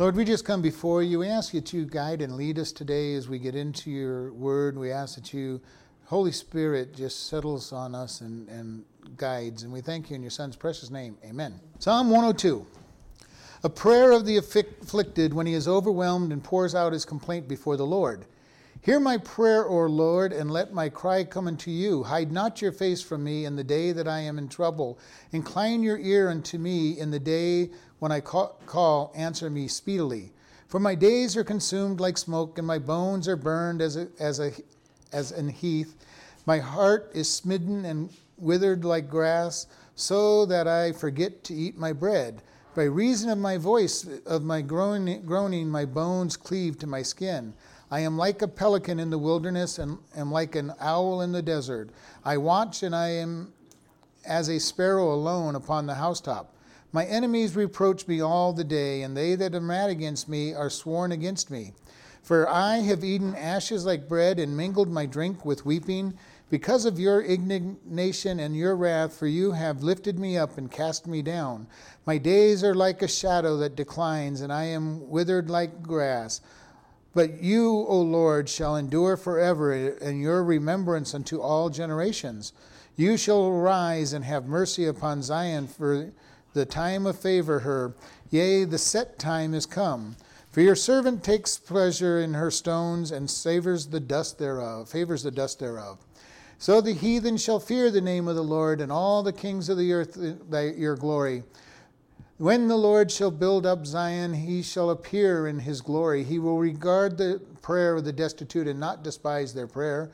Lord, we just come before you. We ask you to guide and lead us today as we get into your word. We ask that you, Holy Spirit, just settles on us and, and guides. And we thank you in your Son's precious name. Amen. Psalm 102. A prayer of the afflicted when he is overwhelmed and pours out his complaint before the Lord. Hear my prayer, O Lord, and let my cry come unto you. Hide not your face from me in the day that I am in trouble. Incline your ear unto me in the day when I call, answer me speedily. For my days are consumed like smoke, and my bones are burned as, a, as, a, as an heath. My heart is smitten and withered like grass, so that I forget to eat my bread. By reason of my voice, of my groaning, groaning my bones cleave to my skin. I am like a pelican in the wilderness and am like an owl in the desert. I watch and I am as a sparrow alone upon the housetop. My enemies reproach me all the day, and they that are mad against me are sworn against me. For I have eaten ashes like bread and mingled my drink with weeping. Because of your indignation and your wrath, for you have lifted me up and cast me down. My days are like a shadow that declines, and I am withered like grass. But you, O Lord, shall endure forever, and your remembrance unto all generations. You shall arise and have mercy upon Zion, for the time of favor her. Yea, the set time is come. For your servant takes pleasure in her stones and savors the dust thereof, favors the dust thereof. So the heathen shall fear the name of the Lord, and all the kings of the earth your glory. When the Lord shall build up Zion, he shall appear in his glory. He will regard the prayer of the destitute and not despise their prayer.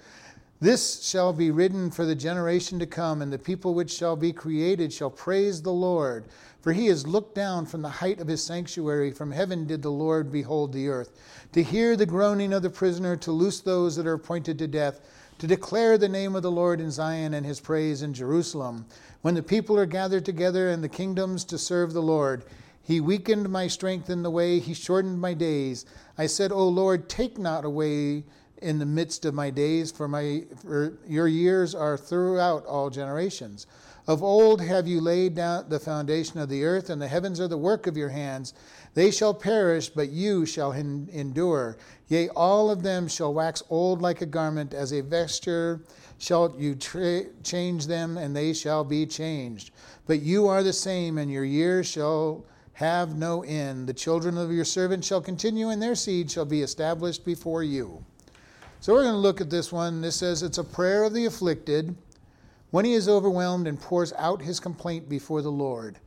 This shall be written for the generation to come, and the people which shall be created shall praise the Lord. For he has looked down from the height of his sanctuary. From heaven did the Lord behold the earth, to hear the groaning of the prisoner, to loose those that are appointed to death, to declare the name of the Lord in Zion and his praise in Jerusalem when the people are gathered together and the kingdoms to serve the Lord. He weakened my strength in the way, he shortened my days. I said, O Lord, take not away in the midst of my days, for, my, for your years are throughout all generations. Of old have you laid down the foundation of the earth, and the heavens are the work of your hands. They shall perish, but you shall endure. Yea, all of them shall wax old like a garment, as a vesture shall you tra- change them, and they shall be changed. But you are the same, and your years shall have no end. The children of your servant shall continue, and their seed shall be established before you. So we're going to look at this one. This says it's a prayer of the afflicted when he is overwhelmed and pours out his complaint before the Lord.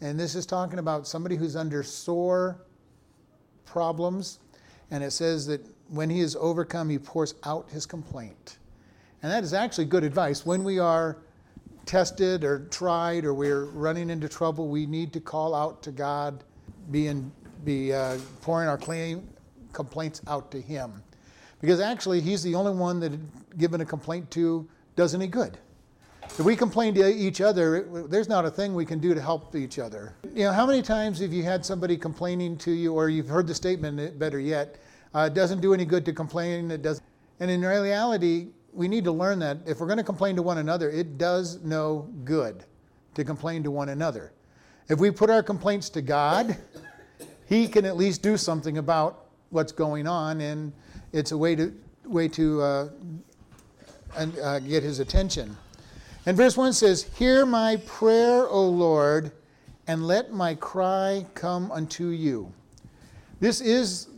And this is talking about somebody who's under sore problems. And it says that when he is overcome, he pours out his complaint. And that is actually good advice. When we are tested or tried or we're running into trouble, we need to call out to God, be, in, be uh, pouring our claim, complaints out to Him. Because actually, He's the only one that given a complaint to does any good. If we complain to each other, there's not a thing we can do to help each other. You know, how many times have you had somebody complaining to you, or you've heard the statement, better yet, uh, it doesn't do any good to complain, it doesn't. And in reality, we need to learn that if we're going to complain to one another, it does no good to complain to one another. If we put our complaints to God, He can at least do something about what's going on, and it's a way to way to uh, uh, get His attention. And verse one says, "Hear my prayer, O Lord, and let my cry come unto you." This is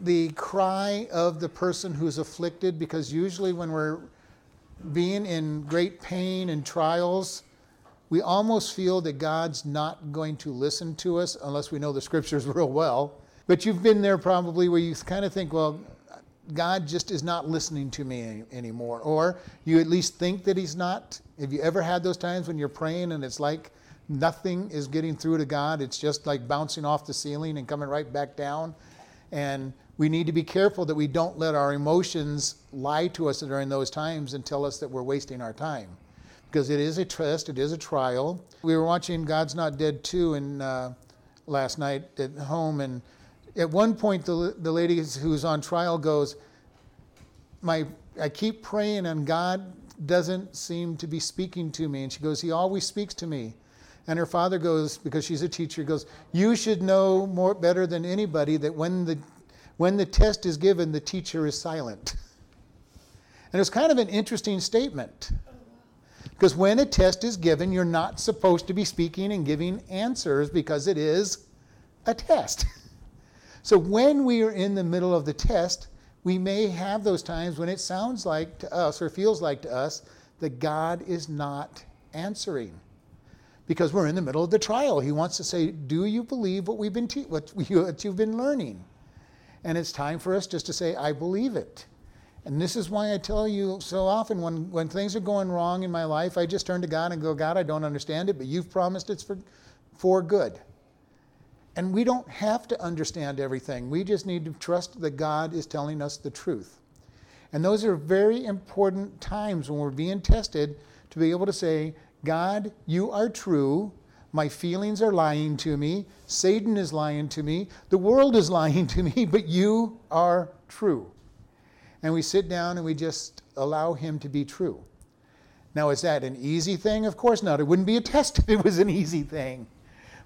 the cry of the person who's afflicted because usually when we're being in great pain and trials, we almost feel that God's not going to listen to us unless we know the scriptures real well. But you've been there probably where you kind of think, well, God just is not listening to me any, anymore. Or you at least think that He's not. Have you ever had those times when you're praying and it's like nothing is getting through to God? It's just like bouncing off the ceiling and coming right back down. And we need to be careful that we don't let our emotions lie to us during those times and tell us that we're wasting our time. Because it is a test, it is a trial. We were watching God's Not Dead 2 in, uh, last night at home, and at one point, the, the lady who's on trial goes, My, I keep praying, and God doesn't seem to be speaking to me. And she goes, He always speaks to me. And her father goes, because she's a teacher, goes, You should know more better than anybody that when the when the test is given, the teacher is silent. And it's kind of an interesting statement. Because when a test is given, you're not supposed to be speaking and giving answers because it is a test. So when we are in the middle of the test, we may have those times when it sounds like to us or feels like to us that God is not answering because we're in the middle of the trial. He wants to say, "Do you believe what we've been te- what, you, what you've been learning?" And it's time for us just to say, "I believe it." And this is why I tell you so often when, when things are going wrong in my life, I just turn to God and go, God, I don't understand it, but you've promised it's for, for good. And we don't have to understand everything. We just need to trust that God is telling us the truth. And those are very important times when we're being tested to be able to say, God, you are true. My feelings are lying to me. Satan is lying to me. The world is lying to me, but you are true. And we sit down and we just allow him to be true. Now, is that an easy thing? Of course not. It wouldn't be a test if it was an easy thing.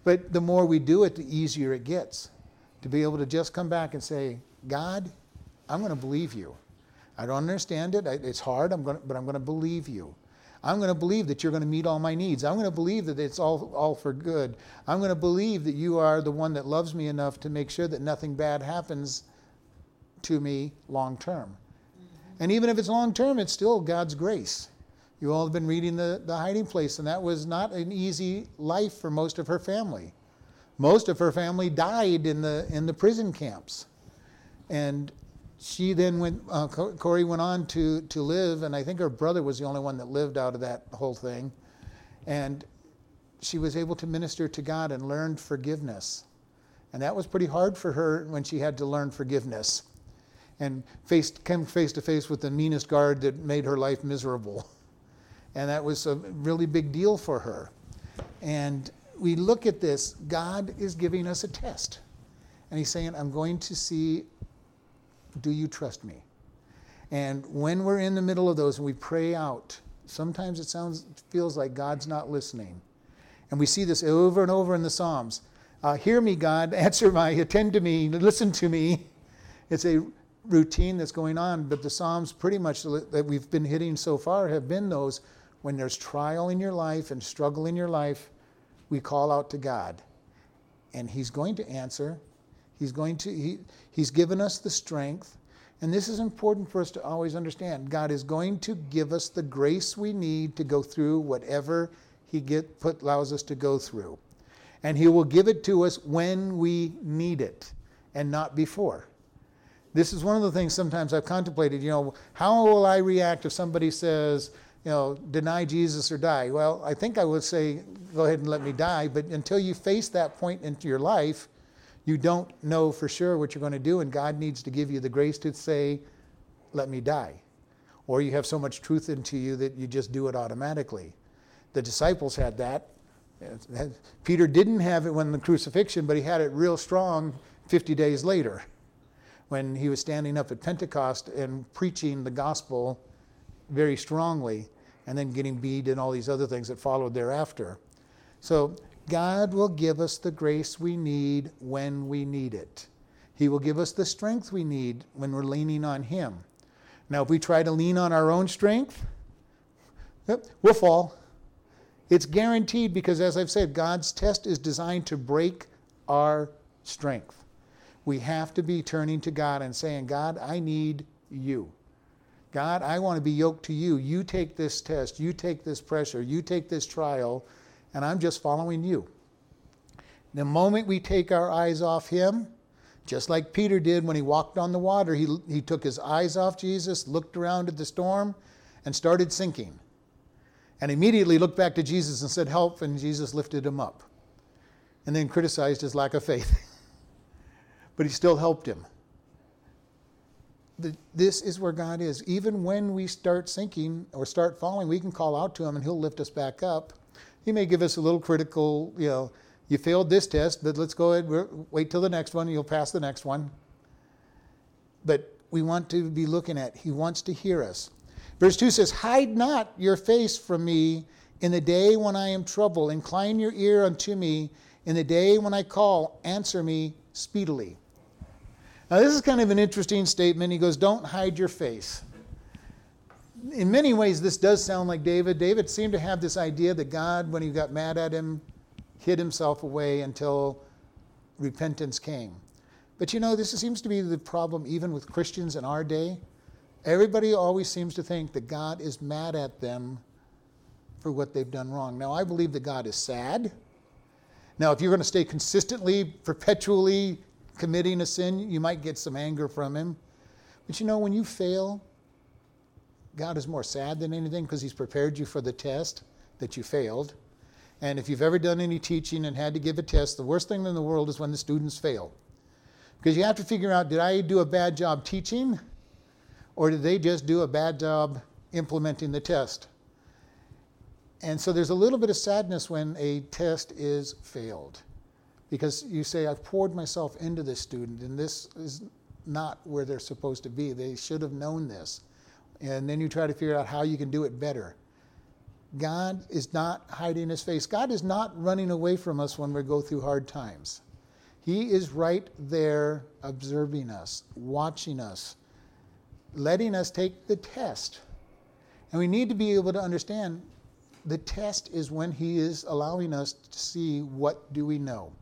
But the more we do it, the easier it gets to be able to just come back and say, God, I'm going to believe you. I don't understand it. It's hard, I'm to, but I'm going to believe you. I'm going to believe that you're going to meet all my needs. I'm going to believe that it's all, all for good. I'm going to believe that you are the one that loves me enough to make sure that nothing bad happens to me long term. Mm-hmm. And even if it's long term, it's still God's grace. You all have been reading the, the hiding place, and that was not an easy life for most of her family. Most of her family died in the, in the prison camps. And she then went, uh, Corrie went on to, to live, and I think her brother was the only one that lived out of that whole thing. And she was able to minister to God and learned forgiveness. And that was pretty hard for her when she had to learn forgiveness and faced, came face to face with the meanest guard that made her life miserable. And that was a really big deal for her. And we look at this God is giving us a test. And He's saying, I'm going to see, do you trust me? And when we're in the middle of those and we pray out, sometimes it sounds, feels like God's not listening. And we see this over and over in the Psalms. Uh, Hear me, God, answer my, attend to me, listen to me. It's a routine that's going on, but the Psalms, pretty much that we've been hitting so far, have been those when there's trial in your life and struggle in your life, we call out to God. And He's going to answer. He's going to, he, He's given us the strength. And this is important for us to always understand. God is going to give us the grace we need to go through whatever He get, put, allows us to go through. And He will give it to us when we need it and not before. This is one of the things sometimes I've contemplated. You know, how will I react if somebody says, you know, deny Jesus or die. Well, I think I would say, go ahead and let me die. But until you face that point into your life, you don't know for sure what you're going to do. And God needs to give you the grace to say, let me die. Or you have so much truth into you that you just do it automatically. The disciples had that. Peter didn't have it when the crucifixion, but he had it real strong 50 days later when he was standing up at Pentecost and preaching the gospel very strongly and then getting beat and all these other things that followed thereafter. So God will give us the grace we need when we need it. He will give us the strength we need when we're leaning on Him. Now, if we try to lean on our own strength, we'll fall. It's guaranteed because, as I've said, God's test is designed to break our strength. We have to be turning to God and saying, God, I need you. God, I want to be yoked to you. You take this test, you take this pressure, you take this trial, and I'm just following you. The moment we take our eyes off Him, just like Peter did when he walked on the water, he, he took his eyes off Jesus, looked around at the storm, and started sinking. And immediately looked back to Jesus and said, Help, and Jesus lifted him up. And then criticized his lack of faith. but he still helped him the, this is where God is. Even when we start sinking or start falling, we can call out to Him and He'll lift us back up. He may give us a little critical, you know, you failed this test, but let's go ahead, wait till the next one, you'll pass the next one. But we want to be looking at, He wants to hear us. Verse 2 says, Hide not your face from me in the day when I am troubled. Incline your ear unto me. In the day when I call, answer me speedily. Now, this is kind of an interesting statement. He goes, Don't hide your face. In many ways, this does sound like David. David seemed to have this idea that God, when he got mad at him, hid himself away until repentance came. But you know, this seems to be the problem even with Christians in our day. Everybody always seems to think that God is mad at them for what they've done wrong. Now, I believe that God is sad. Now, if you're going to stay consistently, perpetually committing a sin, you might get some anger from Him. But you know, when you fail, God is more sad than anything because He's prepared you for the test that you failed. And if you've ever done any teaching and had to give a test, the worst thing in the world is when the students fail. Because you have to figure out did I do a bad job teaching or did they just do a bad job implementing the test? And so there's a little bit of sadness when a test is failed because you say, I've poured myself into this student and this is not where they're supposed to be. They should have known this. And then you try to figure out how you can do it better. God is not hiding his face. God is not running away from us when we go through hard times. He is right there observing us, watching us, letting us take the test. And we need to be able to understand the test is when he is allowing us to see what do we know.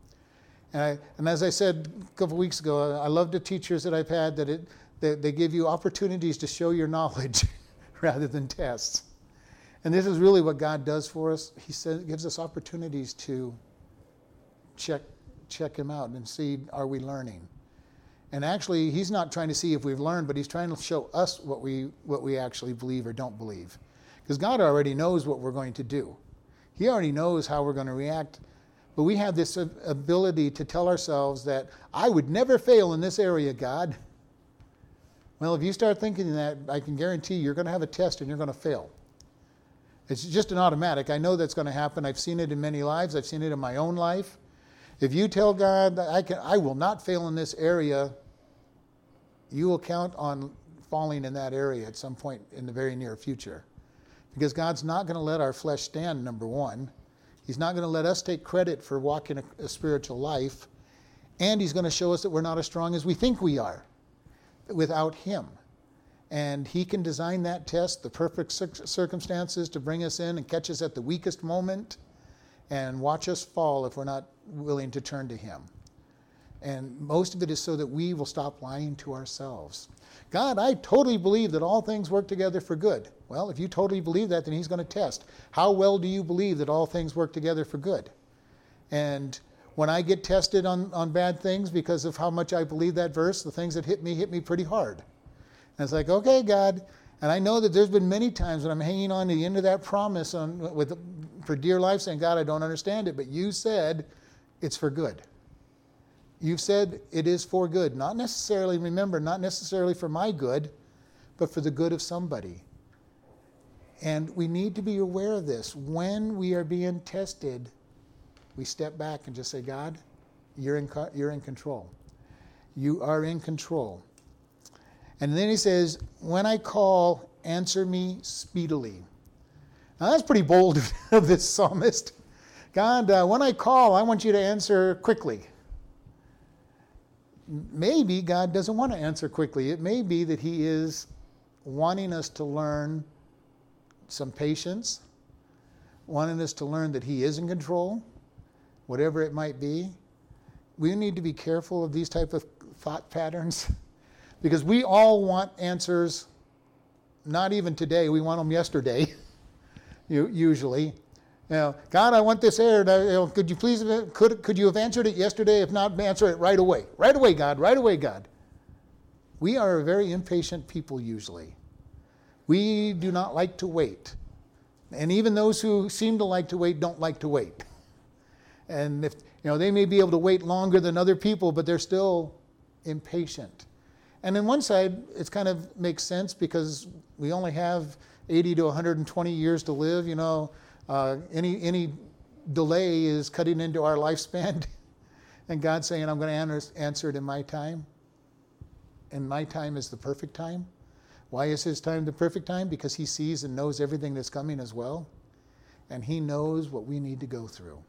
And, I, and as I said a couple weeks ago, I love the teachers that I've had that, it, that they give you opportunities to show your knowledge rather than tests. And this is really what God does for us. He says, gives us opportunities to check, check Him out and see are we learning. And actually, He's not trying to see if we've learned, but He's trying to show us what we, what we actually believe or don't believe. Because God already knows what we're going to do, He already knows how we're going to react. But we have this ability to tell ourselves that I would never fail in this area, God. Well, if you start thinking that, I can guarantee you're going to have a test and you're going to fail. It's just an automatic. I know that's going to happen. I've seen it in many lives. I've seen it in my own life. If you tell God that I can I will not fail in this area, you will count on falling in that area at some point in the very near future. Because God's not going to let our flesh stand, number one. He's not going to let us take credit for walking a, a spiritual life. And He's going to show us that we're not as strong as we think we are without Him and he can design that test, the perfect circumstances to bring us in and catch us at the weakest moment and watch us fall if we're not willing to turn to him. And most of it is so that we will stop lying to ourselves. God, I totally believe that all things work together for good. Well, if you totally believe that, then he's going to test. How well do you believe that all things work together for good? And when I get tested on, on bad things because of how much I believe that verse, the things that hit me hit me pretty hard. And it's like, okay, God. And I know that there's been many times when I'm hanging on to the end of that promise on, with, for dear life, saying, God, I don't understand it, but you said it's for good. You've said it is for good. Not necessarily, remember, not necessarily for my good, but for the good of somebody. And we need to be aware of this. When we are being tested, we step back and just say, God, you're in, you're in control. You are in control. And then he says, When I call, answer me speedily. Now that's pretty bold of this psalmist. God, uh, when I call, I want you to answer quickly. Maybe God doesn't want to answer quickly. It may be that He is wanting us to learn some patience, wanting us to learn that He is in control, whatever it might be. We need to be careful of these type of thought patterns. Because we all want answers, not even today, we want them yesterday, usually. You know, God, I want this aired. You know, could you please, could, could you have answered it yesterday? If not, answer it right away. Right away, God, right away, God. We are a very impatient people usually. We do not like to wait. And even those who seem to like to wait don't like to wait. And if, you know, they may be able to wait longer than other people, but they're still impatient. And on one side, it kind of makes sense because we only have 80 to 120 years to live. You know, uh, any any delay is cutting into our lifespan, and God's saying, "I'm going to answer it in my time." And my time is the perfect time. Why is His time the perfect time? Because He sees and knows everything that's coming as well. and He knows what we need to go through.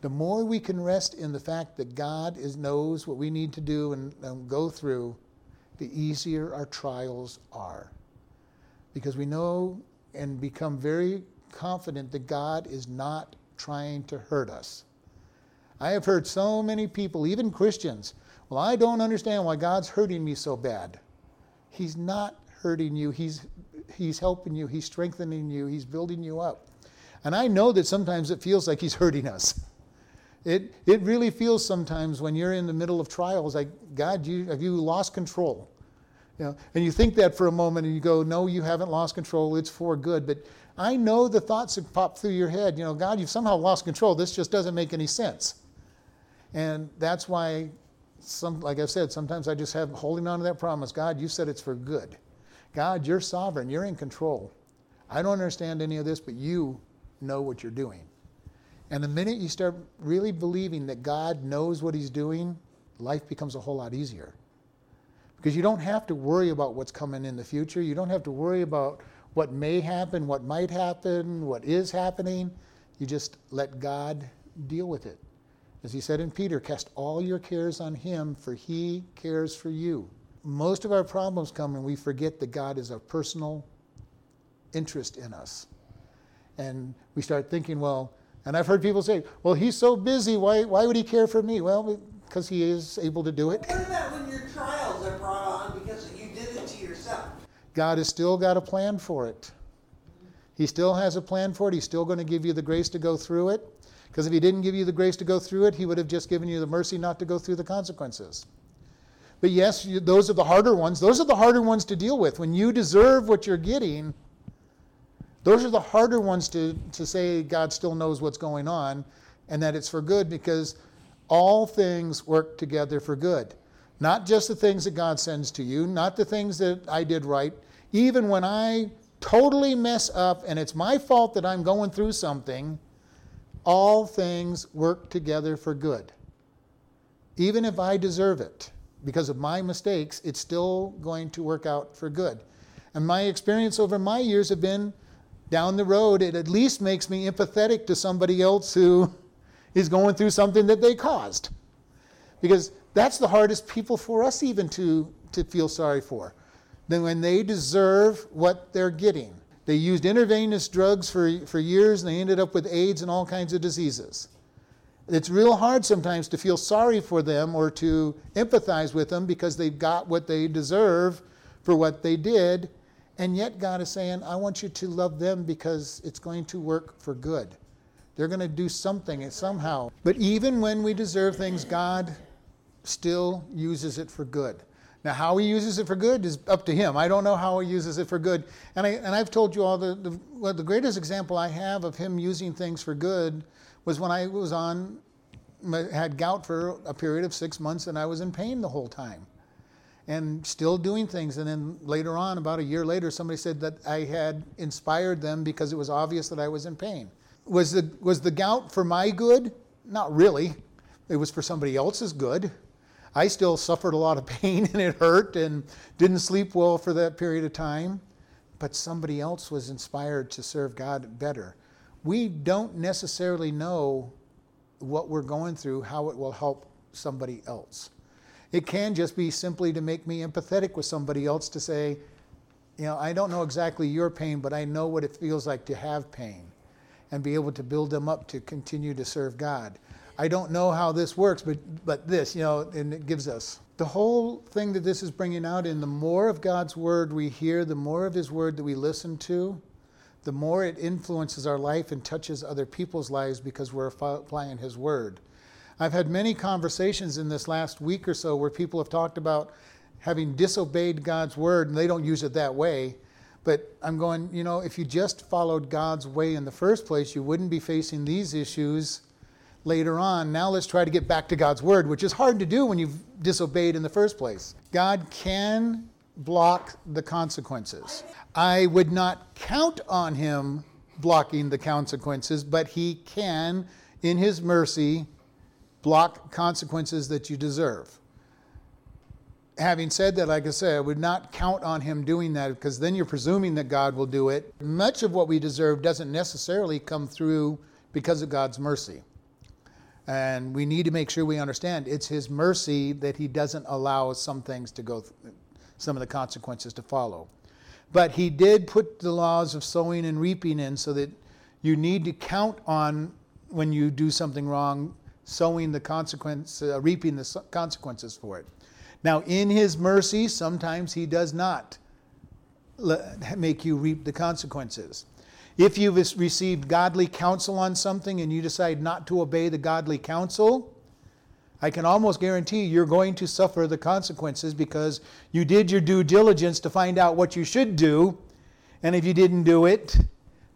The more we can rest in the fact that God is, knows what we need to do and, and go through, the easier our trials are. Because we know and become very confident that God is not trying to hurt us. I have heard so many people, even Christians, well, I don't understand why God's hurting me so bad. He's not hurting you. He's, he's helping you. He's strengthening you. He's building you up. And I know that sometimes it feels like He's hurting us. It, it really feels sometimes when you're in the middle of trials like, God, you, have you lost control? You know, and you think that for a moment and you go, no, you haven't lost control. It's for good. But I know the thoughts that pop through your head, you know, God, you've somehow lost control. This just doesn't make any sense. And that's why, some, like I said, sometimes I just have holding on to that promise God, you said it's for good. God, you're sovereign. You're in control. I don't understand any of this, but you know what you're doing. And the minute you start really believing that God knows what He's doing, life becomes a whole lot easier. Because you don't have to worry about what's coming in the future. You don't have to worry about what may happen, what might happen, what is happening. You just let God deal with it. As he said in Peter, cast all your cares on Him, for He cares for you. Most of our problems come when we forget that God is a personal interest in us. And we start thinking, well, and I've heard people say, well, he's so busy. Why, why would he care for me? Well, because he is able to do it. What about when are brought on because you did it to yourself? God has still got a plan for it. He still has a plan for it. He's still going to give you the grace to go through it. Because if he didn't give you the grace to go through it, he would have just given you the mercy not to go through the consequences. But yes, you, those are the harder ones. Those are the harder ones to deal with. When you deserve what you're getting, those are the harder ones to, to say God still knows what's going on and that it's for good because all things work together for good. Not just the things that God sends to you, not the things that I did right. Even when I totally mess up and it's my fault that I'm going through something, all things work together for good. Even if I deserve it because of my mistakes, it's still going to work out for good. And my experience over my years have been down the road, it at least makes me empathetic to somebody else who is going through something that they caused. Because that's the hardest people for us even to, to feel sorry for. Then when they deserve what they're getting. They used intravenous drugs for, for years and they ended up with AIDS and all kinds of diseases. It's real hard sometimes to feel sorry for them or to empathize with them because they've got what they deserve for what they did and yet, God is saying, I want you to love them because it's going to work for good. They're going to do something somehow. But even when we deserve things, God still uses it for good. Now, how he uses it for good is up to him. I don't know how he uses it for good. And, I, and I've told you all the, the, well, the greatest example I have of him using things for good was when I was on, had gout for a period of six months and I was in pain the whole time and still doing things. And then later on, about a year later, somebody said that I had inspired them because it was obvious that I was in pain. Was the, was the gout for my good? Not really. It was for somebody else's good. I still suffered a lot of pain and it hurt and didn't sleep well for that period of time. But somebody else was inspired to serve God better. We don't necessarily know what we're going through, how it will help somebody else. It can just be simply to make me empathetic with somebody else to say, you know, I don't know exactly your pain, but I know what it feels like to have pain and be able to build them up to continue to serve God. I don't know how this works, but, but this, you know, and it gives us. The whole thing that this is bringing out in the more of God's word we hear, the more of his word that we listen to, the more it influences our life and touches other people's lives because we're applying his word. I've had many conversations in this last week or so where people have talked about having disobeyed God's word, and they don't use it that way. But I'm going, you know, if you just followed God's way in the first place, you wouldn't be facing these issues later on. Now let's try to get back to God's word, which is hard to do when you've disobeyed in the first place. God can block the consequences. I would not count on him blocking the consequences, but he can, in his mercy, block consequences that you deserve. having said that, like I said, I would not count on him doing that because then you're presuming that God will do it. Much of what we deserve doesn't necessarily come through because of God's mercy. And we need to make sure we understand it's his mercy that he doesn't allow some things to go, some of the consequences to follow. But he did put the laws of sowing and reaping in so that you need to count on when you do something wrong, sowing the consequence, uh, reaping the consequences for it. Now, in his mercy, sometimes he does not make you reap the consequences. If you've received godly counsel on something and you decide not to obey the godly counsel, I can almost guarantee you're going to suffer the consequences because you did your due diligence to find out what you should do. And if you didn't do it,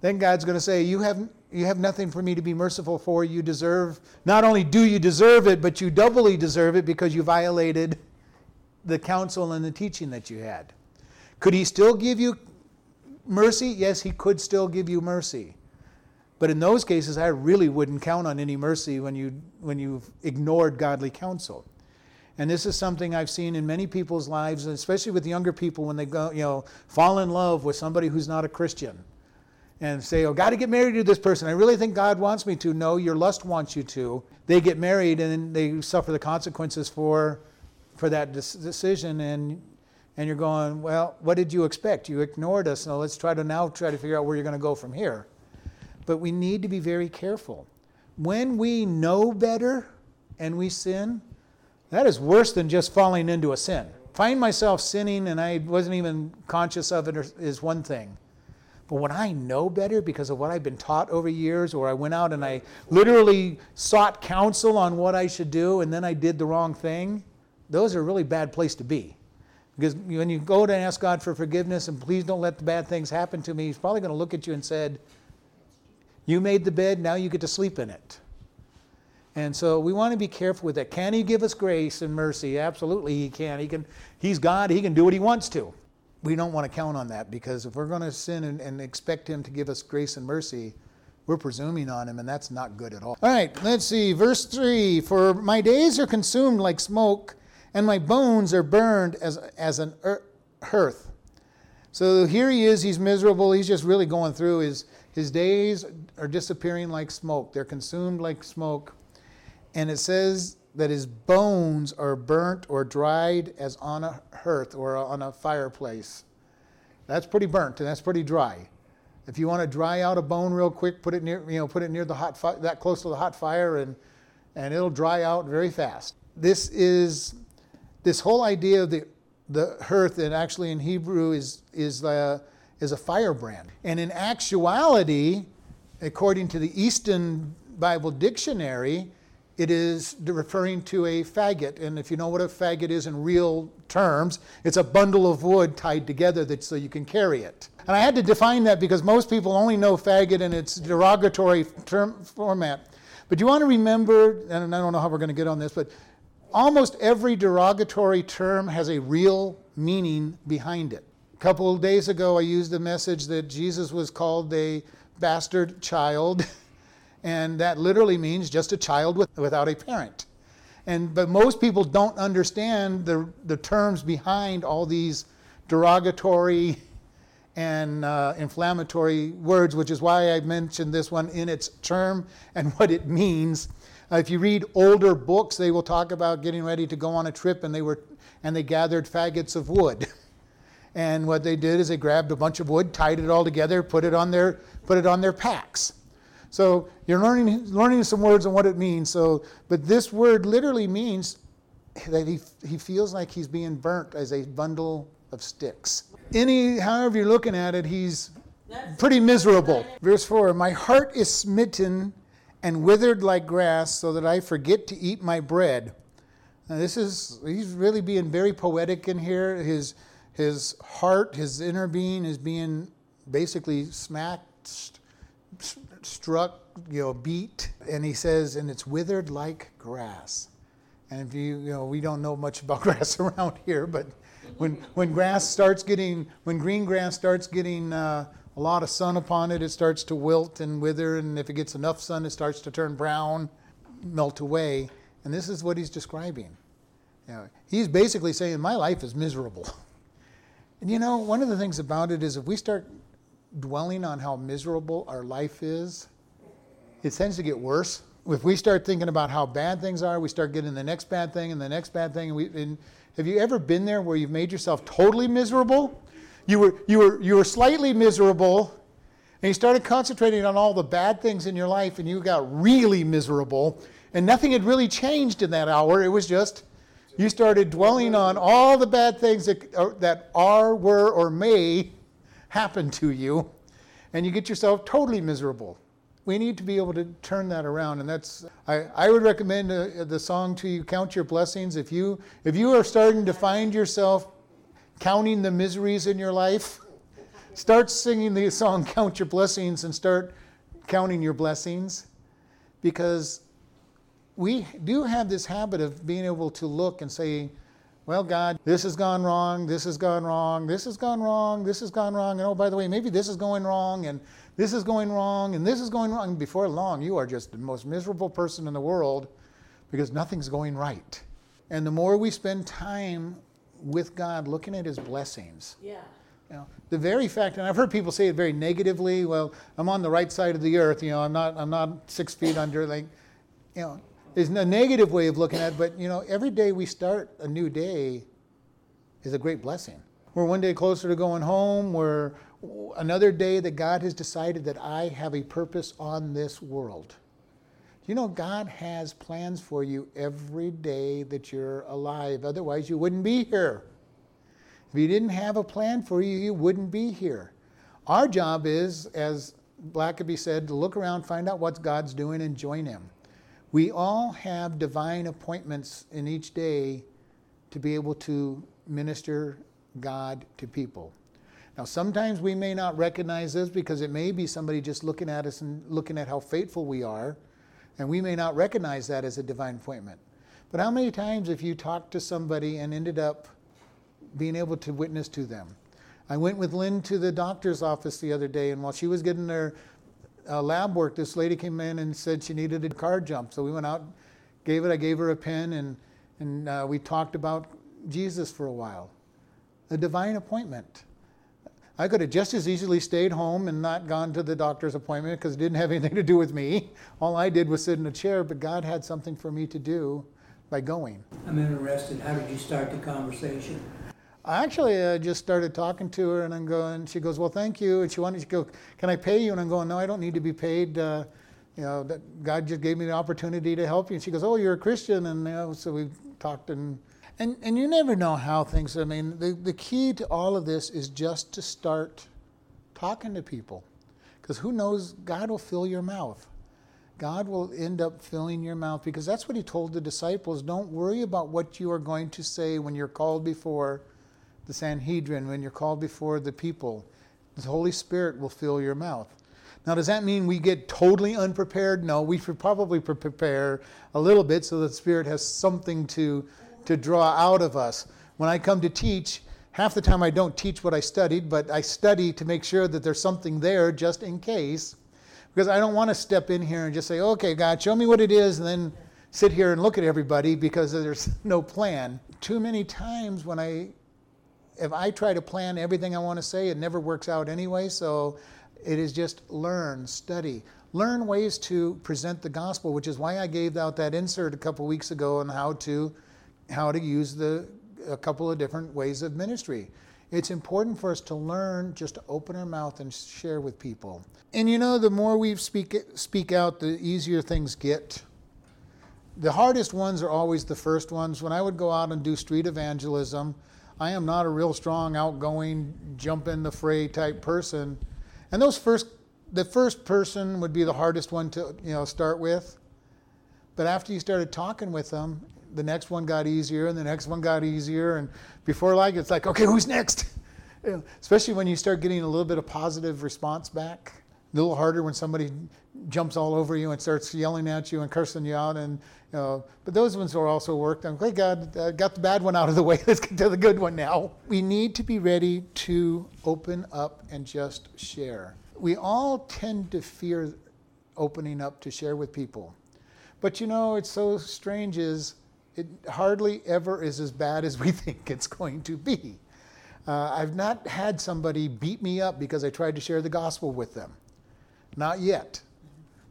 then God's going to say, You have, you have nothing for me to be merciful for. You deserve, not only do you deserve it, but you doubly deserve it because you violated the counsel and the teaching that you had. Could He still give you mercy? Yes, He could still give you mercy. But in those cases, I really wouldn't count on any mercy when, you, when you've ignored godly counsel. And this is something I've seen in many people's lives, especially with younger people when they go, you know, fall in love with somebody who's not a Christian and say, Oh, got to get married to this person. I really think God wants me to. No, your lust wants you to. They get married and they suffer the consequences for, for that decision. And, and you're going, Well, what did you expect? You ignored us. Now let's try to now try to figure out where you're going to go from here. But we need to be very careful. When we know better and we sin, that is worse than just falling into a sin. Find myself sinning and I wasn't even conscious of it is one thing. But when I know better because of what I've been taught over years, or I went out and I literally sought counsel on what I should do and then I did the wrong thing, those are a really bad place to be. Because when you go to ask God for forgiveness and please don't let the bad things happen to me, He's probably going to look at you and said, you made the bed, now you get to sleep in it. And so we want to be careful with that. Can he give us grace and mercy? Absolutely he can. He can he's God, he can do what he wants to. We don't want to count on that because if we're going to sin and, and expect him to give us grace and mercy, we're presuming on him, and that's not good at all. All right, let's see. Verse 3 For my days are consumed like smoke, and my bones are burned as, as an hearth. So here he is, he's miserable. He's just really going through his, his days are disappearing like smoke, they're consumed like smoke. And it says that his bones are burnt or dried as on a hearth or on a fireplace. That's pretty burnt and that's pretty dry. If you want to dry out a bone real quick, put it near, you know, put it near the hot fi- that close to the hot fire and and it'll dry out very fast. This is this whole idea of the the hearth and actually in Hebrew is is uh, is a firebrand. And in actuality, according to the Easton Bible Dictionary, it is referring to a faggot. And if you know what a faggot is in real terms, it's a bundle of wood tied together that, so you can carry it. And I had to define that because most people only know faggot in its derogatory term format. But you want to remember, and I don't know how we're going to get on this, but almost every derogatory term has a real meaning behind it. A couple of days ago, I used the message that Jesus was called a bastard child, and that literally means just a child with, without a parent. And, but most people don't understand the, the terms behind all these derogatory and uh, inflammatory words, which is why I mentioned this one in its term and what it means. Uh, if you read older books, they will talk about getting ready to go on a trip, and they were and they gathered faggots of wood. And what they did is they grabbed a bunch of wood, tied it all together, put it on their, put it on their packs. So you're learning, learning some words and what it means. So, but this word literally means that he, he feels like he's being burnt as a bundle of sticks. Any, however you're looking at it, he's pretty miserable. Verse 4 My heart is smitten and withered like grass, so that I forget to eat my bread. Now, this is, he's really being very poetic in here. His, his heart, his inner being is being basically smacked, struck, you know, beat. And he says, and it's withered like grass. And if you, you know, we don't know much about grass around here, but when, when grass starts getting, when green grass starts getting uh, a lot of sun upon it, it starts to wilt and wither. And if it gets enough sun, it starts to turn brown, melt away. And this is what he's describing. You know, he's basically saying, My life is miserable. And you know, one of the things about it is if we start dwelling on how miserable our life is, it tends to get worse. If we start thinking about how bad things are, we start getting the next bad thing and the next bad thing. And, we, and have you ever been there where you've made yourself totally miserable? You were, you were, you were slightly miserable, and you started concentrating on all the bad things in your life, and you got really miserable, and nothing had really changed in that hour. It was just you started dwelling on all the bad things that, uh, that are, were, or may happen to you, and you get yourself totally miserable. We need to be able to turn that around, and that's. I, I would recommend uh, the song to you, "Count Your Blessings." If you if you are starting to find yourself counting the miseries in your life, start singing the song "Count Your Blessings" and start counting your blessings, because we do have this habit of being able to look and say, well, God, this has gone wrong, this has gone wrong, this has gone wrong, this has gone wrong, and oh, by the way, maybe this is going wrong, and this is going wrong, and this is going wrong. And before long, you are just the most miserable person in the world because nothing's going right. And the more we spend time with God looking at His blessings, Yeah. you know, the very fact, and I've heard people say it very negatively. Well, I'm on the right side of the earth. You know, I'm not. I'm not six feet under. Like, you know, there's a negative way of looking at it. But you know, every day we start a new day is a great blessing. We're one day closer to going home. We're another day that God has decided that I have a purpose on this world. You know, God has plans for you every day that you're alive. Otherwise, you wouldn't be here. If He didn't have a plan for you, you wouldn't be here. Our job is, as Blackaby said, to look around, find out what God's doing, and join Him. We all have divine appointments in each day to be able to minister God to people. Now, sometimes we may not recognize this because it may be somebody just looking at us and looking at how faithful we are, and we may not recognize that as a divine appointment. But how many times have you talked to somebody and ended up being able to witness to them? I went with Lynn to the doctor's office the other day, and while she was getting her uh, lab work, this lady came in and said she needed a car jump. So we went out, gave it. I gave her a pen, and and uh, we talked about Jesus for a while. A divine appointment. I could have just as easily stayed home and not gone to the doctor's appointment because it didn't have anything to do with me. All I did was sit in a chair, but God had something for me to do by going. I'm interested, how did you start the conversation? I actually uh, just started talking to her, and I'm going. She goes, "Well, thank you." And she wanted to go, "Can I pay you?" And I'm going, "No, I don't need to be paid. Uh, you know, that God just gave me the opportunity to help you." And she goes, "Oh, you're a Christian," and you know, so we talked, and and and you never know how things. I mean, the the key to all of this is just to start talking to people, because who knows? God will fill your mouth. God will end up filling your mouth because that's what He told the disciples. Don't worry about what you are going to say when you're called before the Sanhedrin, when you're called before the people. The Holy Spirit will fill your mouth. Now, does that mean we get totally unprepared? No, we should probably prepare a little bit so the Spirit has something to, to draw out of us. When I come to teach, half the time I don't teach what I studied, but I study to make sure that there's something there just in case. Because I don't want to step in here and just say, okay, God, show me what it is, and then sit here and look at everybody because there's no plan. Too many times when I if I try to plan everything I want to say, it never works out anyway. So it is just learn, study, learn ways to present the gospel, which is why I gave out that insert a couple weeks ago on how to how to use the a couple of different ways of ministry. It's important for us to learn just to open our mouth and share with people. And you know, the more we speak speak out, the easier things get. The hardest ones are always the first ones. When I would go out and do street evangelism, I am not a real strong, outgoing, jump in the fray type person. And those first, the first person would be the hardest one to you know start with. But after you started talking with them, the next one got easier, and the next one got easier, and before like it's like, okay, who's next? Especially when you start getting a little bit of positive response back. A little harder when somebody jumps all over you and starts yelling at you and cursing you out. And you know, but those ones are also worked. I'm glad God got the bad one out of the way. Let's get to the good one now. We need to be ready to open up and just share. We all tend to fear opening up to share with people. But you know, it's so strange is it hardly ever is as bad as we think it's going to be. Uh, I've not had somebody beat me up because I tried to share the gospel with them. Not yet.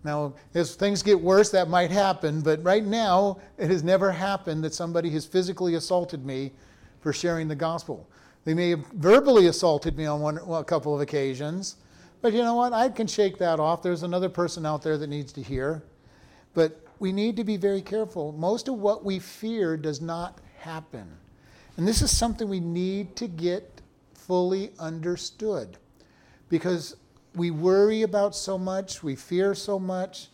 Now, as things get worse, that might happen, but right now, it has never happened that somebody has physically assaulted me for sharing the gospel. They may have verbally assaulted me on one, well, a couple of occasions, but you know what? I can shake that off. There's another person out there that needs to hear. But we need to be very careful. Most of what we fear does not happen. And this is something we need to get fully understood because we worry about so much, we fear so much,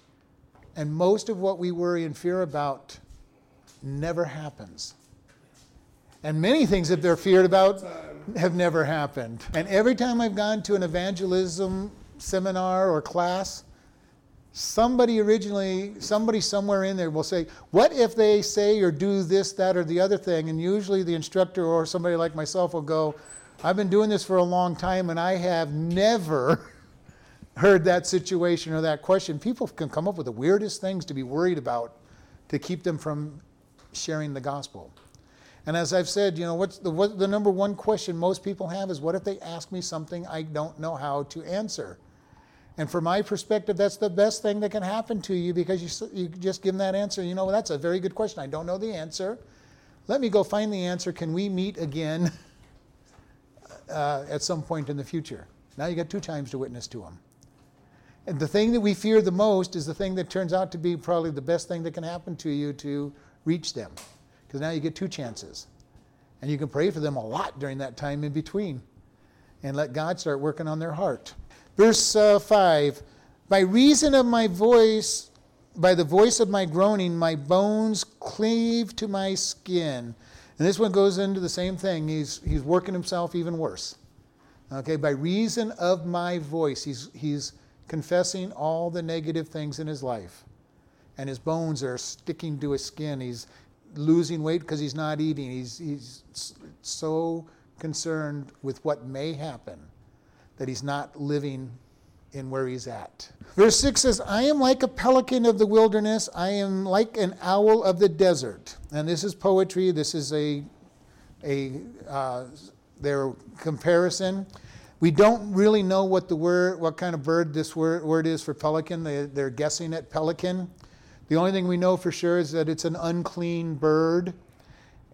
and most of what we worry and fear about never happens. And many things that they're feared about have never happened. And every time I've gone to an evangelism seminar or class, somebody originally, somebody somewhere in there will say, What if they say or do this, that, or the other thing? And usually the instructor or somebody like myself will go, I've been doing this for a long time and I have never heard that situation or that question. People can come up with the weirdest things to be worried about to keep them from sharing the gospel. And as I've said, you know, what's the, what, the number one question most people have is what if they ask me something I don't know how to answer? And from my perspective, that's the best thing that can happen to you because you, you just give them that answer. You know, well, that's a very good question. I don't know the answer. Let me go find the answer. Can we meet again uh, at some point in the future? Now you got two times to witness to them. And the thing that we fear the most is the thing that turns out to be probably the best thing that can happen to you to reach them. Because now you get two chances. And you can pray for them a lot during that time in between and let God start working on their heart. Verse uh, 5 By reason of my voice, by the voice of my groaning, my bones cleave to my skin. And this one goes into the same thing. He's, he's working himself even worse. Okay, by reason of my voice, he's, he's confessing all the negative things in his life. And his bones are sticking to his skin. He's losing weight because he's not eating. He's, he's so concerned with what may happen that he's not living in where he's at. Verse 6 says, I am like a pelican of the wilderness, I am like an owl of the desert. And this is poetry, this is a, a uh, their comparison. We don't really know what the word, what kind of bird this word, word is for pelican. They, they're guessing at pelican. The only thing we know for sure is that it's an unclean bird.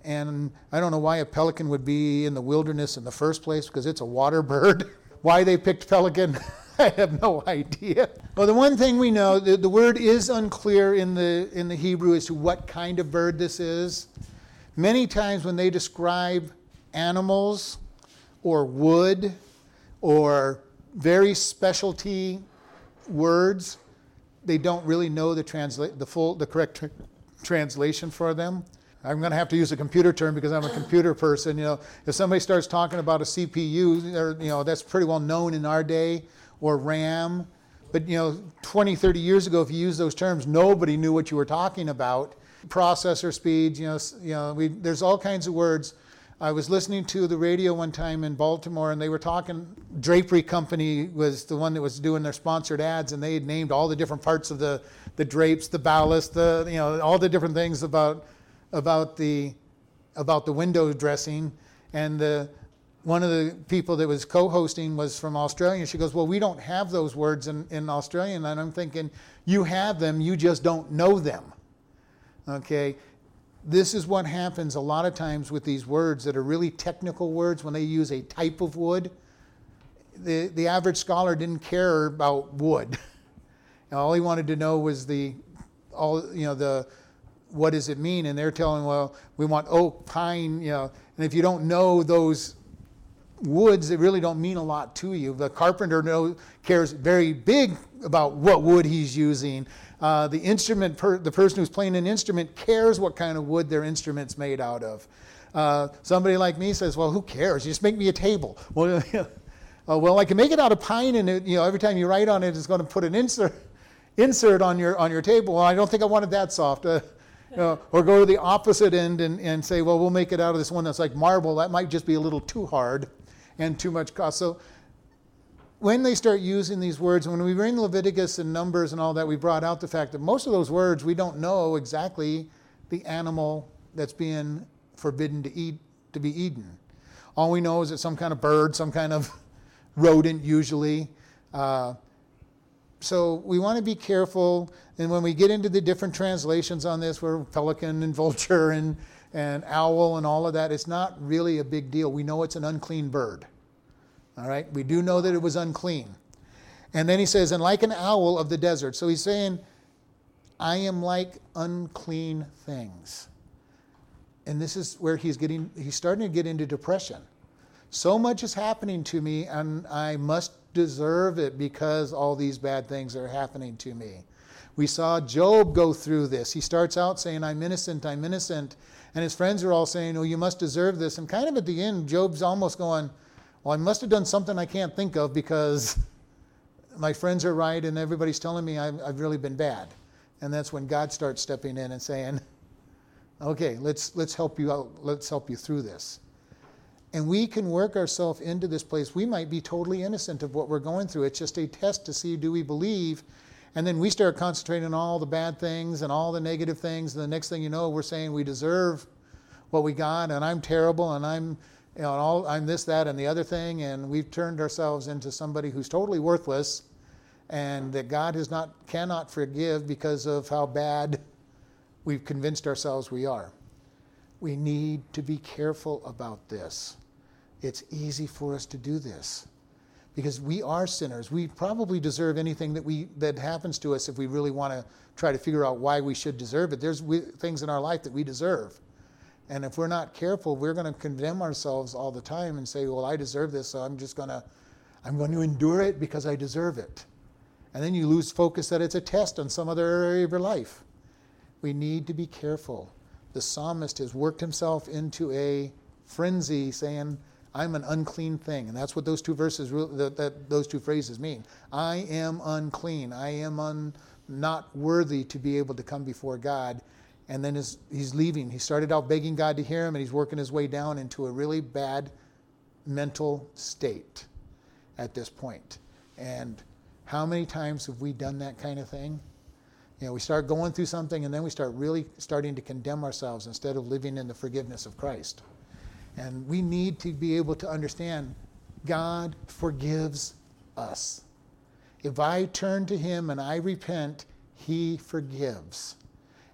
And I don't know why a pelican would be in the wilderness in the first place because it's a water bird. Why they picked pelican, I have no idea. Well, the one thing we know, the, the word is unclear in the, in the Hebrew as to what kind of bird this is. Many times when they describe animals or wood or very specialty words, they don't really know the, transla- the full, the correct tr- translation for them. I'm going to have to use a computer term because I'm a computer person. You know, if somebody starts talking about a CPU, or, you know, that's pretty well known in our day, or RAM. But you know, 20, 30 years ago, if you used those terms, nobody knew what you were talking about. Processor speeds, you know, you know, we, there's all kinds of words I was listening to the radio one time in Baltimore, and they were talking. Drapery Company was the one that was doing their sponsored ads, and they had named all the different parts of the, the drapes, the valance, the you know all the different things about about the about the window dressing. And the one of the people that was co-hosting was from Australia. She goes, "Well, we don't have those words in in Australian." And I'm thinking, "You have them, you just don't know them." Okay, this is what happens a lot of times with these words that are really technical words when they use a type of wood. The, the average scholar didn't care about wood. all he wanted to know was the, all, you know, the, what does it mean? And they're telling, well, we want oak, pine, you know, and if you don't know those woods, they really don't mean a lot to you. The carpenter knows, cares very big about what wood he's using uh, the instrument, per, the person who's playing an instrument cares what kind of wood their instrument's made out of. Uh, somebody like me says, "Well, who cares? You just make me a table." Well, uh, well, I can make it out of pine, and it, you know, every time you write on it, it's going to put an insert, insert on your on your table. Well, I don't think I want it that soft. Uh, you know, or go to the opposite end and, and say, well, we'll make it out of this one that's like marble. That might just be a little too hard and too much cost. So when they start using these words, when we bring Leviticus and Numbers and all that, we brought out the fact that most of those words we don't know exactly the animal that's being forbidden to eat to be eaten. All we know is it's some kind of bird, some kind of rodent, usually. Uh, so we want to be careful. And when we get into the different translations on this, where pelican and vulture and, and owl and all of that, it's not really a big deal. We know it's an unclean bird. All right? We do know that it was unclean. And then he says, and like an owl of the desert. So he's saying, I am like unclean things. And this is where he's getting, he's starting to get into depression. So much is happening to me, and I must deserve it because all these bad things are happening to me. We saw Job go through this. He starts out saying, I'm innocent, I'm innocent. And his friends are all saying, Oh, you must deserve this. And kind of at the end, Job's almost going, Well, I must have done something I can't think of because my friends are right and everybody's telling me I've, I've really been bad. And that's when God starts stepping in and saying, Okay, let's, let's help you out. Let's help you through this. And we can work ourselves into this place. We might be totally innocent of what we're going through. It's just a test to see do we believe. And then we start concentrating on all the bad things and all the negative things. And the next thing you know, we're saying we deserve what we got, and I'm terrible, and I'm, you know, all, I'm this, that, and the other thing. And we've turned ourselves into somebody who's totally worthless, and that God has not cannot forgive because of how bad we've convinced ourselves we are. We need to be careful about this. It's easy for us to do this because we are sinners. We probably deserve anything that we that happens to us if we really want to try to figure out why we should deserve it. There's we, things in our life that we deserve. And if we're not careful, we're going to condemn ourselves all the time and say, "Well, I deserve this, so I'm just going to I'm going to endure it because I deserve it." And then you lose focus that it's a test on some other area of your life. We need to be careful the psalmist has worked himself into a frenzy saying, I'm an unclean thing. And that's what those two verses, that, that those two phrases mean. I am unclean. I am un, not worthy to be able to come before God. And then his, he's leaving. He started out begging God to hear him, and he's working his way down into a really bad mental state at this point. And how many times have we done that kind of thing? You know, we start going through something and then we start really starting to condemn ourselves instead of living in the forgiveness of Christ. And we need to be able to understand God forgives us. If I turn to Him and I repent, He forgives.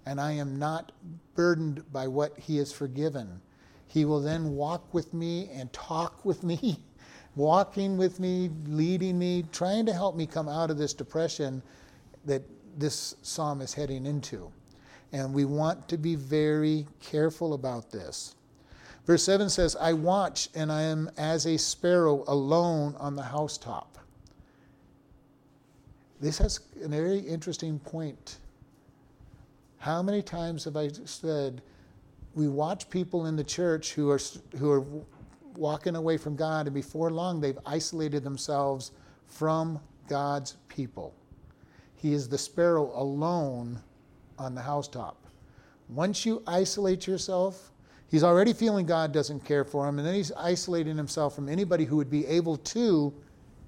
And I am not burdened by what He has forgiven. He will then walk with me and talk with me, walking with me, leading me, trying to help me come out of this depression that this psalm is heading into. And we want to be very careful about this. Verse 7 says, I watch and I am as a sparrow alone on the housetop. This has a very interesting point. How many times have I said, we watch people in the church who are, who are walking away from God, and before long they've isolated themselves from God's people. He is the sparrow alone on the housetop. Once you isolate yourself, he's already feeling God doesn't care for him, and then he's isolating himself from anybody who would be able to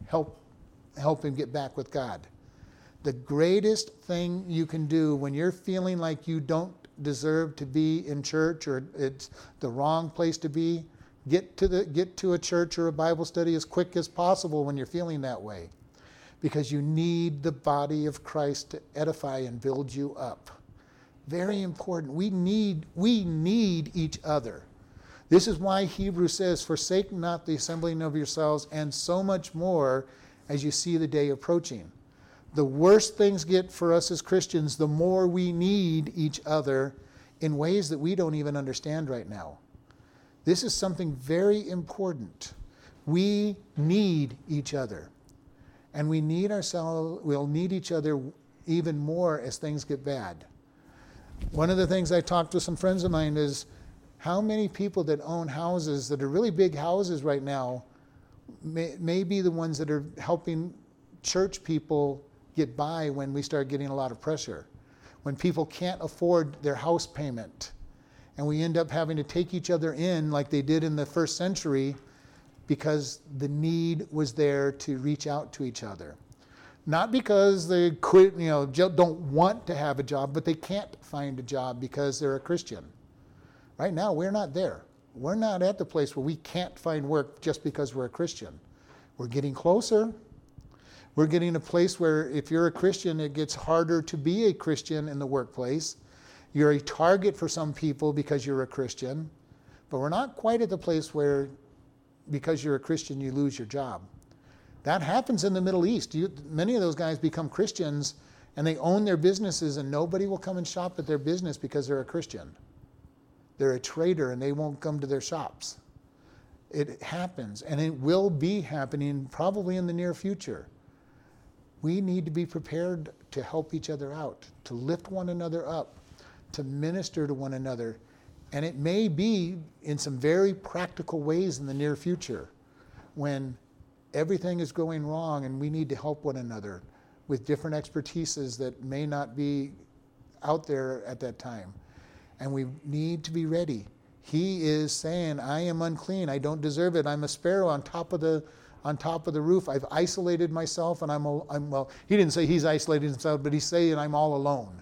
help, help him get back with God. The greatest thing you can do when you're feeling like you don't deserve to be in church or it's the wrong place to be, get to, the, get to a church or a Bible study as quick as possible when you're feeling that way because you need the body of Christ to edify and build you up. Very important. We need, we need each other. This is why Hebrews says, Forsake not the assembling of yourselves, and so much more as you see the day approaching. The worse things get for us as Christians, the more we need each other in ways that we don't even understand right now. This is something very important. We need each other. And we need ourselves, we'll need each other even more as things get bad. One of the things I talked to some friends of mine is how many people that own houses that are really big houses right now may, may be the ones that are helping church people get by when we start getting a lot of pressure. When people can't afford their house payment and we end up having to take each other in like they did in the first century because the need was there to reach out to each other. Not because they quit, you know, don't want to have a job, but they can't find a job because they're a Christian. Right now, we're not there. We're not at the place where we can't find work just because we're a Christian. We're getting closer. We're getting a place where if you're a Christian, it gets harder to be a Christian in the workplace. You're a target for some people because you're a Christian. But we're not quite at the place where because you're a Christian, you lose your job. That happens in the Middle East. You, many of those guys become Christians and they own their businesses, and nobody will come and shop at their business because they're a Christian. They're a traitor and they won't come to their shops. It happens, and it will be happening probably in the near future. We need to be prepared to help each other out, to lift one another up, to minister to one another. And it may be in some very practical ways in the near future when everything is going wrong and we need to help one another with different expertises that may not be out there at that time. And we need to be ready. He is saying, I am unclean. I don't deserve it. I'm a sparrow on top of the on top of the roof. I've isolated myself and I'm, I'm well, he didn't say he's isolated himself, but he's saying I'm all alone.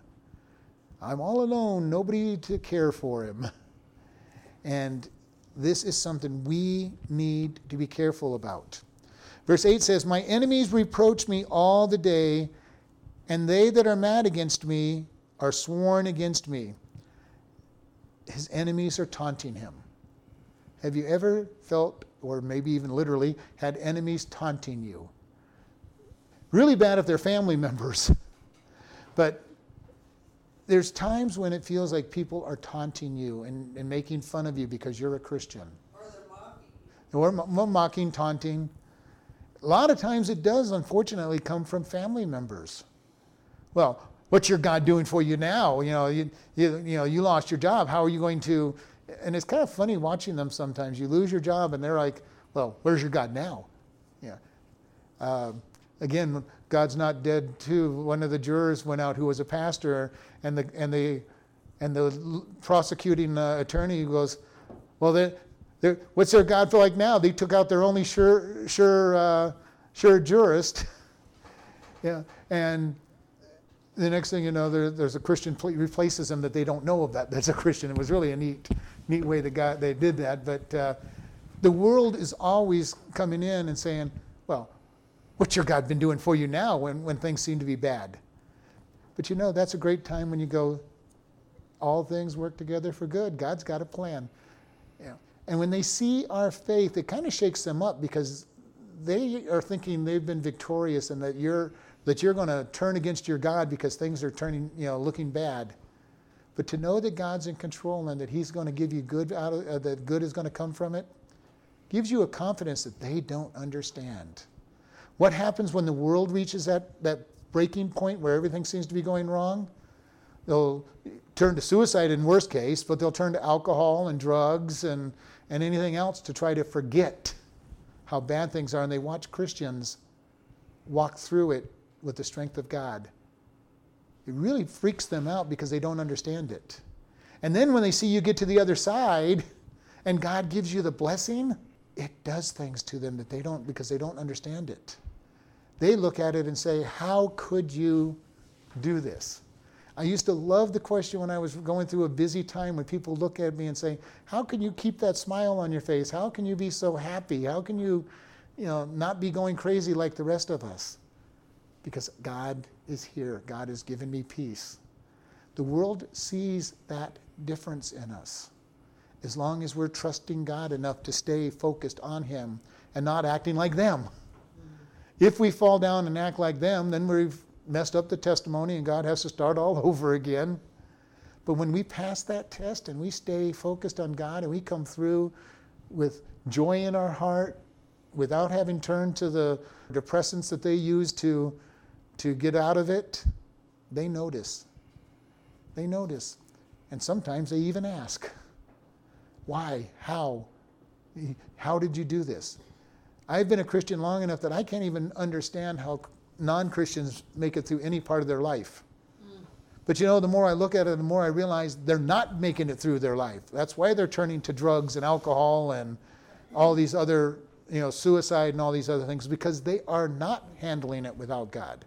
I'm all alone, nobody to care for him. And this is something we need to be careful about. Verse 8 says, My enemies reproach me all the day, and they that are mad against me are sworn against me. His enemies are taunting him. Have you ever felt, or maybe even literally, had enemies taunting you? Really bad if they're family members. but there's times when it feels like people are taunting you and, and making fun of you because you're a Christian. Or they're mocking. Or mocking, taunting. A lot of times it does, unfortunately, come from family members. Well, what's your God doing for you now? You know, you, you, you, know, you lost your job. How are you going to? And it's kind of funny watching them sometimes. You lose your job, and they're like, well, where's your God now? Yeah. Uh, again, God's not dead too. One of the jurors went out who was a pastor, and the and the and the prosecuting uh, attorney goes, well, they they're, what's their God for like now? They took out their only sure, sure, uh, sure jurist. yeah, and the next thing you know, there, there's a Christian replaces them that they don't know of that. That's a Christian. It was really a neat, neat way that God, they did that. But uh, the world is always coming in and saying, "Well, what's your God been doing for you now?" When when things seem to be bad. But you know, that's a great time when you go. All things work together for good. God's got a plan. Yeah. And when they see our faith, it kind of shakes them up because they are thinking they've been victorious and that you're that you're going to turn against your God because things are turning, you know, looking bad. But to know that God's in control and that He's going to give you good out of uh, that good is going to come from it, gives you a confidence that they don't understand. What happens when the world reaches that, that breaking point where everything seems to be going wrong? They'll turn to suicide in worst case, but they'll turn to alcohol and drugs and and anything else to try to forget how bad things are. And they watch Christians walk through it with the strength of God. It really freaks them out because they don't understand it. And then when they see you get to the other side and God gives you the blessing, it does things to them that they don't because they don't understand it. They look at it and say, How could you do this? I used to love the question when I was going through a busy time when people look at me and say, How can you keep that smile on your face? How can you be so happy? How can you, you know, not be going crazy like the rest of us? Because God is here. God has given me peace. The world sees that difference in us. As long as we're trusting God enough to stay focused on Him and not acting like them. If we fall down and act like them, then we've messed up the testimony and God has to start all over again. But when we pass that test and we stay focused on God and we come through with joy in our heart, without having turned to the depressants that they use to, to get out of it, they notice. They notice. And sometimes they even ask, Why? How? How did you do this? I've been a Christian long enough that I can't even understand how non Christians make it through any part of their life. Hmm. But you know, the more I look at it, the more I realize they're not making it through their life. That's why they're turning to drugs and alcohol and all these other, you know, suicide and all these other things, because they are not handling it without God.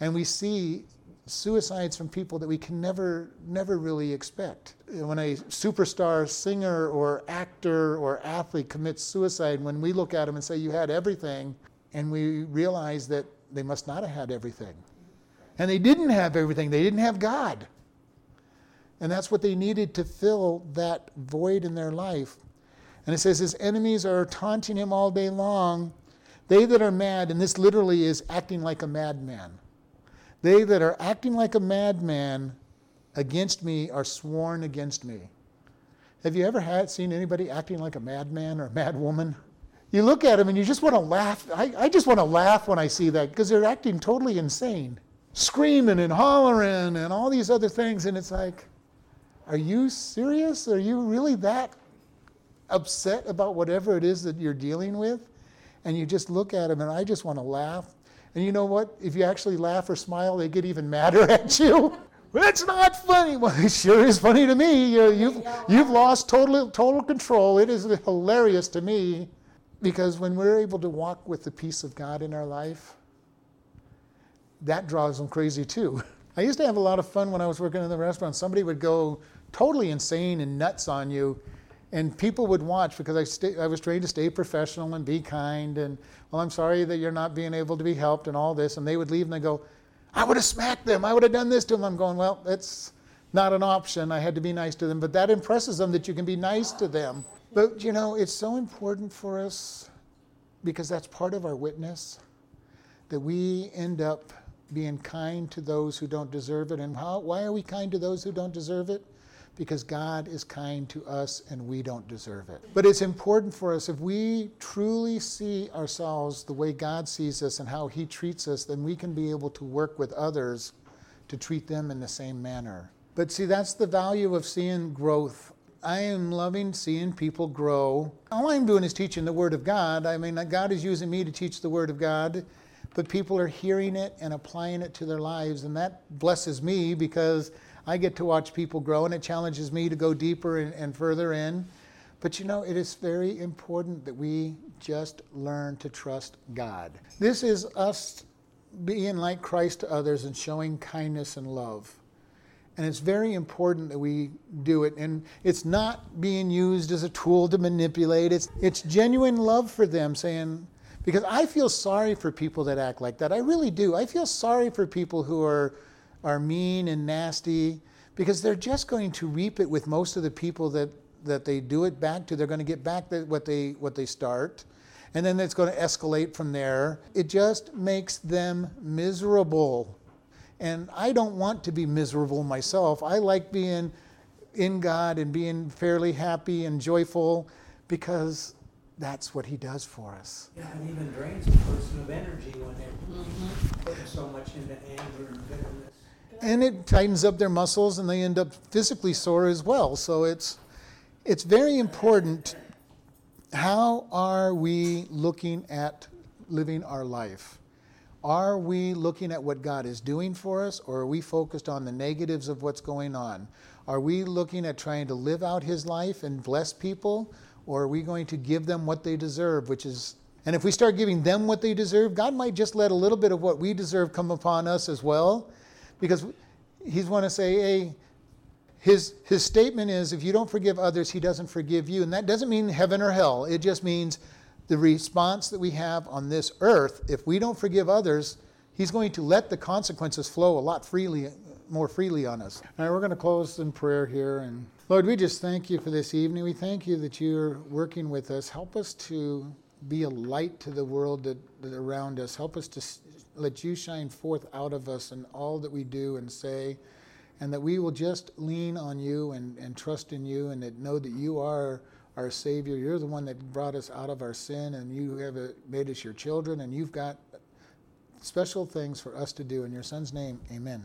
And we see suicides from people that we can never, never really expect. When a superstar singer or actor or athlete commits suicide, when we look at them and say, You had everything, and we realize that they must not have had everything. And they didn't have everything, they didn't have God. And that's what they needed to fill that void in their life. And it says, His enemies are taunting him all day long. They that are mad, and this literally is acting like a madman. They that are acting like a madman against me are sworn against me. Have you ever had seen anybody acting like a madman or a madwoman? You look at them and you just want to laugh. I, I just want to laugh when I see that because they're acting totally insane, screaming and hollering and all these other things. And it's like, are you serious? Are you really that upset about whatever it is that you're dealing with? And you just look at them and I just want to laugh. And you know what? If you actually laugh or smile, they get even madder at you. That's not funny. Well, it sure is funny to me. You, you've, you've lost total, total control. It is hilarious to me because when we're able to walk with the peace of God in our life, that drives them crazy too. I used to have a lot of fun when I was working in the restaurant. Somebody would go totally insane and nuts on you, and people would watch because I, stay, I was trained to stay professional and be kind. And well, I'm sorry that you're not being able to be helped and all this. And they would leave and they go, I would have smacked them. I would have done this to them. I'm going, well, that's not an option. I had to be nice to them. But that impresses them that you can be nice to them. But you know, it's so important for us because that's part of our witness that we end up being kind to those who don't deserve it. And how, why are we kind to those who don't deserve it? Because God is kind to us and we don't deserve it. But it's important for us if we truly see ourselves the way God sees us and how He treats us, then we can be able to work with others to treat them in the same manner. But see, that's the value of seeing growth I am loving seeing people grow. All I'm doing is teaching the Word of God. I mean, God is using me to teach the Word of God, but people are hearing it and applying it to their lives, and that blesses me because I get to watch people grow, and it challenges me to go deeper and, and further in. But you know, it is very important that we just learn to trust God. This is us being like Christ to others and showing kindness and love. And it's very important that we do it. And it's not being used as a tool to manipulate. It's, it's genuine love for them, saying, because I feel sorry for people that act like that. I really do. I feel sorry for people who are, are mean and nasty because they're just going to reap it with most of the people that, that they do it back to. They're going to get back the, what, they, what they start. And then it's going to escalate from there. It just makes them miserable. And I don't want to be miserable myself. I like being in God and being fairly happy and joyful because that's what He does for us. Yeah, and even drains a person of energy when they're mm-hmm. putting so much into anger and bitterness. And it tightens up their muscles and they end up physically sore as well. So it's, it's very important. How are we looking at living our life? Are we looking at what God is doing for us, or are we focused on the negatives of what's going on? Are we looking at trying to live out His life and bless people, or are we going to give them what they deserve, which is and if we start giving them what they deserve, God might just let a little bit of what we deserve come upon us as well. Because He's want to say, hey, his, his statement is if you don't forgive others, He doesn't forgive you. And that doesn't mean heaven or hell, it just means the response that we have on this earth, if we don't forgive others, He's going to let the consequences flow a lot freely, more freely on us. All right, we're going to close in prayer here. And Lord, we just thank you for this evening. We thank you that you're working with us. Help us to be a light to the world that, that around us. Help us to let you shine forth out of us in all that we do and say, and that we will just lean on you and, and trust in you and that know that you are our Savior. You're the one that brought us out of our sin, and you have made us your children, and you've got special things for us to do. In your Son's name, amen.